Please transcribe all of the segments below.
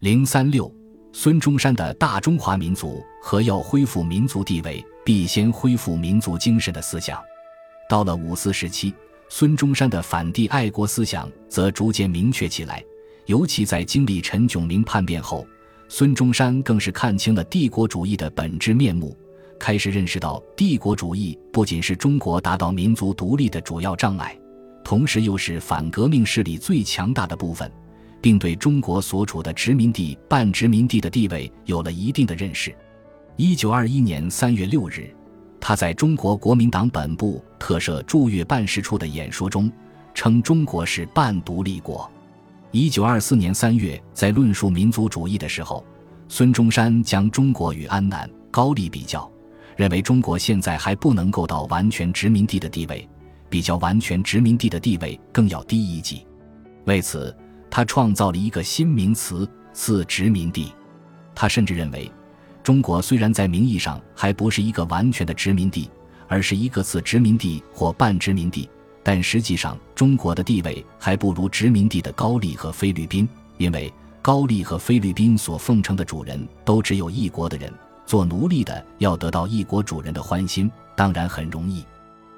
零三六，孙中山的大中华民族和要恢复民族地位，必先恢复民族精神的思想，到了五四时期，孙中山的反帝爱国思想则逐渐明确起来。尤其在经历陈炯明叛变后，孙中山更是看清了帝国主义的本质面目，开始认识到帝国主义不仅是中国达到民族独立的主要障碍。同时又是反革命势力最强大的部分，并对中国所处的殖民地、半殖民地的地位有了一定的认识。一九二一年三月六日，他在中国国民党本部特设驻粤办事处的演说中，称中国是半独立国。一九二四年三月，在论述民族主义的时候，孙中山将中国与安南、高丽比较，认为中国现在还不能够到完全殖民地的地位。比较完全殖民地的地位更要低一级，为此他创造了一个新名词“次殖民地”。他甚至认为，中国虽然在名义上还不是一个完全的殖民地，而是一个次殖民地或半殖民地，但实际上中国的地位还不如殖民地的高丽和菲律宾，因为高丽和菲律宾所奉承的主人都只有一国的人，做奴隶的要得到一国主人的欢心，当然很容易。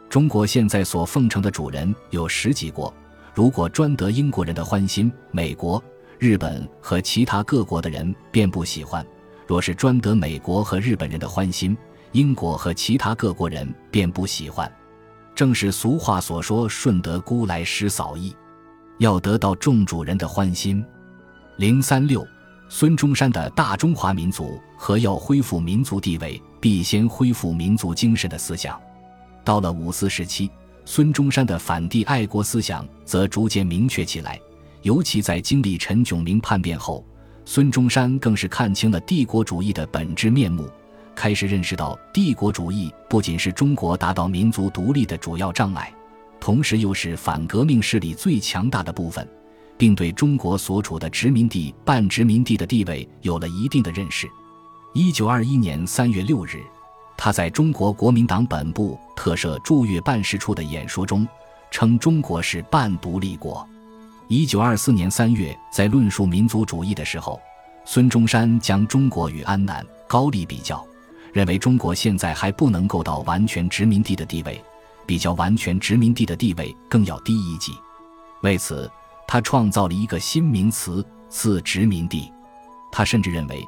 中国现在所奉承的主人有十几国，如果专得英国人的欢心，美国、日本和其他各国的人便不喜欢；若是专得美国和日本人的欢心，英国和其他各国人便不喜欢。正是俗话所说“顺得姑来失嫂意”，要得到众主人的欢心。零三六，孙中山的大中华民族和要恢复民族地位，必先恢复民族精神的思想。到了五四时期，孙中山的反帝爱国思想则逐渐明确起来。尤其在经历陈炯明叛变后，孙中山更是看清了帝国主义的本质面目，开始认识到帝国主义不仅是中国达到民族独立的主要障碍，同时又是反革命势力最强大的部分，并对中国所处的殖民地、半殖民地的地位有了一定的认识。一九二一年三月六日。他在中国国民党本部特设驻粤办事处的演说中，称中国是半独立国。一九二四年三月，在论述民族主义的时候，孙中山将中国与安南、高丽比较，认为中国现在还不能够到完全殖民地的地位，比较完全殖民地的地位更要低一级。为此，他创造了一个新名词“次殖民地”。他甚至认为。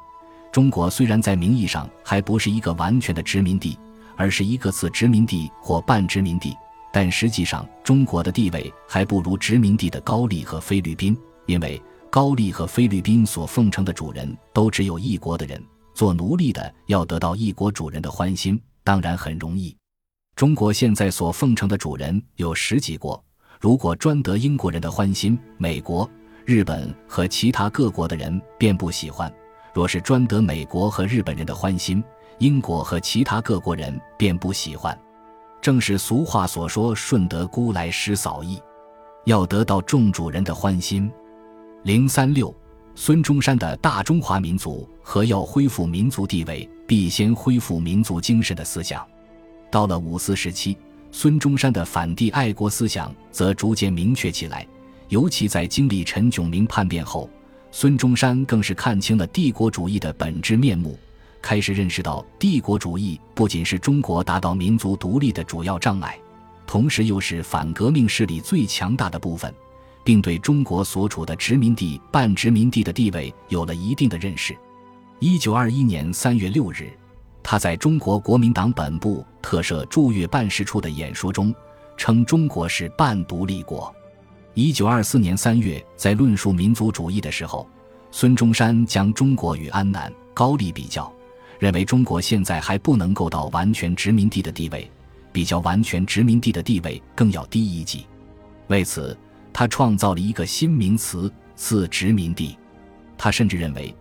中国虽然在名义上还不是一个完全的殖民地，而是一个次殖民地或半殖民地，但实际上中国的地位还不如殖民地的高丽和菲律宾，因为高丽和菲律宾所奉承的主人都只有一国的人，做奴隶的要得到一国主人的欢心，当然很容易。中国现在所奉承的主人有十几国，如果专得英国人的欢心，美国、日本和其他各国的人便不喜欢。若是专得美国和日本人的欢心，英国和其他各国人便不喜欢。正是俗话所说“顺德姑来失嫂意”，要得到众主人的欢心。零三六，孙中山的大中华民族和要恢复民族地位，必先恢复民族精神的思想。到了五四时期，孙中山的反帝爱国思想则逐渐明确起来，尤其在经历陈炯明叛变后。孙中山更是看清了帝国主义的本质面目，开始认识到帝国主义不仅是中国达到民族独立的主要障碍，同时又是反革命势力最强大的部分，并对中国所处的殖民地、半殖民地的地位有了一定的认识。一九二一年三月六日，他在中国国民党本部特设驻粤办事处的演说中，称中国是半独立国。一九二四年三月，在论述民族主义的时候，孙中山将中国与安南、高丽比较，认为中国现在还不能够到完全殖民地的地位，比较完全殖民地的地位更要低一级。为此，他创造了一个新名词“次殖民地”。他甚至认为，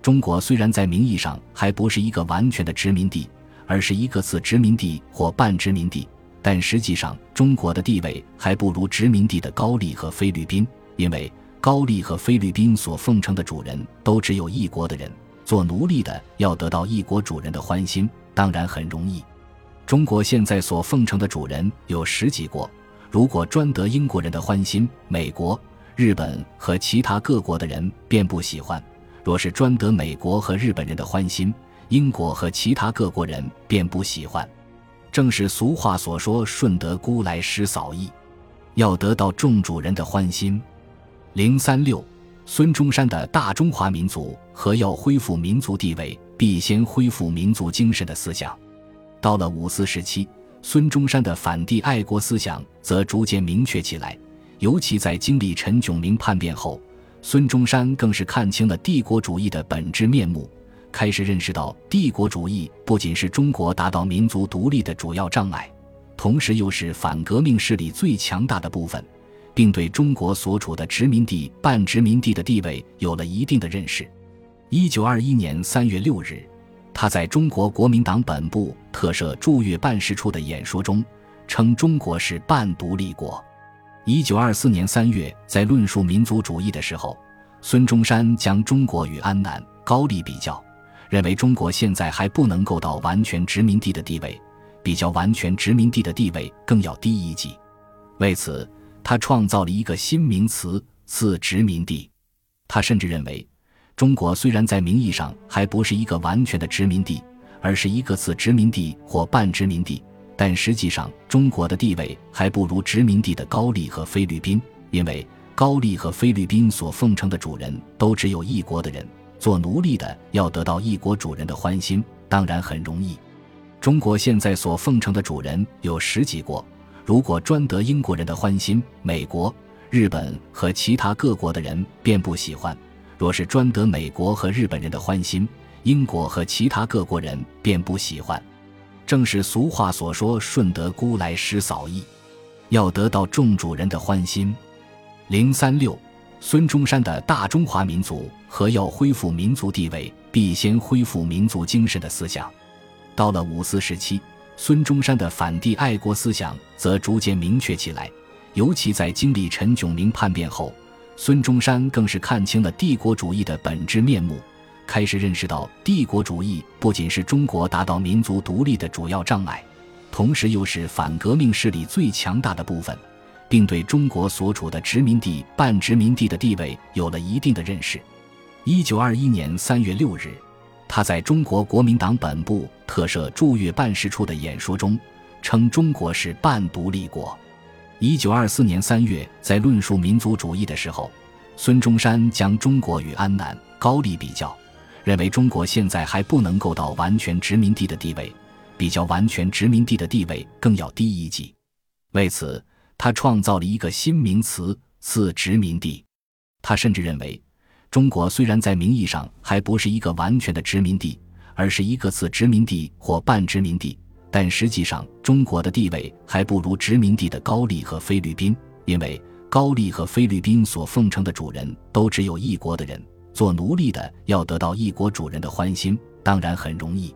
中国虽然在名义上还不是一个完全的殖民地，而是一个次殖民地或半殖民地。但实际上，中国的地位还不如殖民地的高丽和菲律宾，因为高丽和菲律宾所奉承的主人都只有一国的人，做奴隶的要得到一国主人的欢心，当然很容易。中国现在所奉承的主人有十几国，如果专得英国人的欢心，美国、日本和其他各国的人便不喜欢；若是专得美国和日本人的欢心，英国和其他各国人便不喜欢。正是俗话所说“顺德姑来失嫂意”，要得到众主人的欢心。零三六，孙中山的大中华民族和要恢复民族地位，必先恢复民族精神的思想。到了五四时期，孙中山的反帝爱国思想则逐渐明确起来。尤其在经历陈炯明叛变后，孙中山更是看清了帝国主义的本质面目，开始认识到帝国主义不仅是中国达到民族独立的主要障碍，同时又是反革命势力最强大的部分，并对中国所处的殖民地、半殖民地的地位有了一定的认识。一九二一年三月六日，他在中国国民党本部特设驻粤办事处的演说中，称中国是半独立国。一九二四年三月，在论述民族主义的时候，孙中山将中国与安南、高丽比较，认为中国现在还不能够到完全殖民地的地位，比较完全殖民地的地位更要低一级。为此，他创造了一个新名词“次殖民地”。他甚至认为，中国虽然在名义上还不是一个完全的殖民地，而是一个次殖民地或半殖民地。但实际上，中国的地位还不如殖民地的高丽和菲律宾，因为高丽和菲律宾所奉承的主人都只有一国的人，做奴隶的要得到一国主人的欢心，当然很容易。中国现在所奉承的主人有十几国，如果专得英国人的欢心，美国、日本和其他各国的人便不喜欢；若是专得美国和日本人的欢心，英国和其他各国人便不喜欢。正是俗话所说“顺德姑来失嫂意”，要得到众主人的欢心。零三六，孙中山的大中华民族和要恢复民族地位，必先恢复民族精神的思想。到了五四时期，孙中山的反帝爱国思想则逐渐明确起来。尤其在经历陈炯明叛变后，孙中山更是看清了帝国主义的本质面目。开始认识到，帝国主义不仅是中国达到民族独立的主要障碍，同时又是反革命势力最强大的部分，并对中国所处的殖民地、半殖民地的地位有了一定的认识。一九二一年三月六日，他在中国国民党本部特设驻粤办事处的演说中，称中国是半独立国。一九二四年三月，在论述民族主义的时候，孙中山将中国与安南、高丽比较。认为中国现在还不能够到完全殖民地的地位，比较完全殖民地的地位更要低一级。为此，他创造了一个新名词“次殖民地”。他甚至认为，中国虽然在名义上还不是一个完全的殖民地，而是一个次殖民地或半殖民地，但实际上中国的地位还不如殖民地的高丽和菲律宾，因为高丽和菲律宾所奉承的主人都只有一国的人。做奴隶的要得到一国主人的欢心，当然很容易。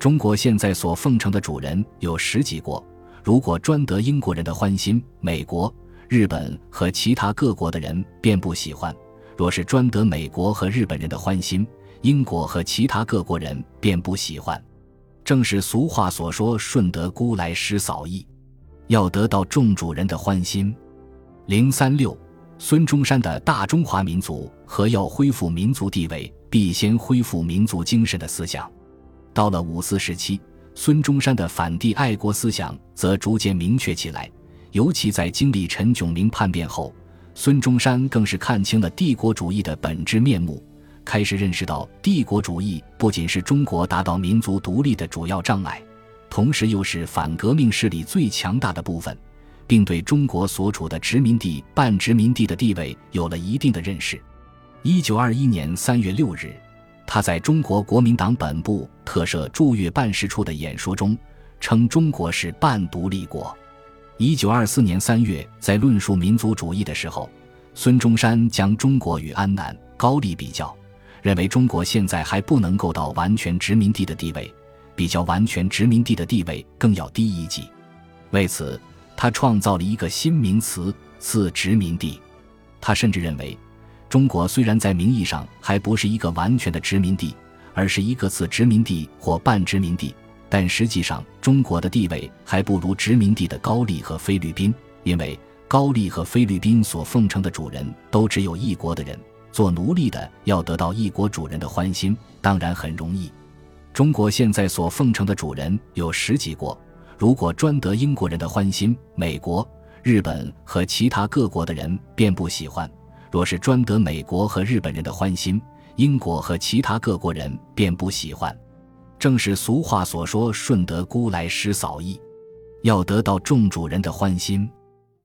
中国现在所奉承的主人有十几国，如果专得英国人的欢心，美国、日本和其他各国的人便不喜欢；若是专得美国和日本人的欢心，英国和其他各国人便不喜欢。正是俗话所说“顺德姑来失嫂意”，要得到众主人的欢心。零三六。孙中山的大中华民族和要恢复民族地位，必先恢复民族精神的思想。到了五四时期，孙中山的反帝爱国思想则逐渐明确起来。尤其在经历陈炯明叛变后，孙中山更是看清了帝国主义的本质面目，开始认识到帝国主义不仅是中国达到民族独立的主要障碍，同时又是反革命势力最强大的部分。并对中国所处的殖民地、半殖民地的地位有了一定的认识。一九二一年三月六日，他在中国国民党本部特设驻粤办事处的演说中，称中国是半独立国。一九二四年三月，在论述民族主义的时候，孙中山将中国与安南、高丽比较，认为中国现在还不能够到完全殖民地的地位，比较完全殖民地的地位更要低一级。为此。他创造了一个新名词“次殖民地”。他甚至认为，中国虽然在名义上还不是一个完全的殖民地，而是一个次殖民地或半殖民地，但实际上中国的地位还不如殖民地的高丽和菲律宾，因为高丽和菲律宾所奉承的主人都只有一国的人，做奴隶的要得到一国主人的欢心，当然很容易。中国现在所奉承的主人有十几国，如果专得英国人的欢心，美国、日本和其他各国的人便不喜欢；若是专得美国和日本人的欢心，英国和其他各国人便不喜欢。正是俗话所说“顺德姑来失扫意”，要得到众主人的欢心。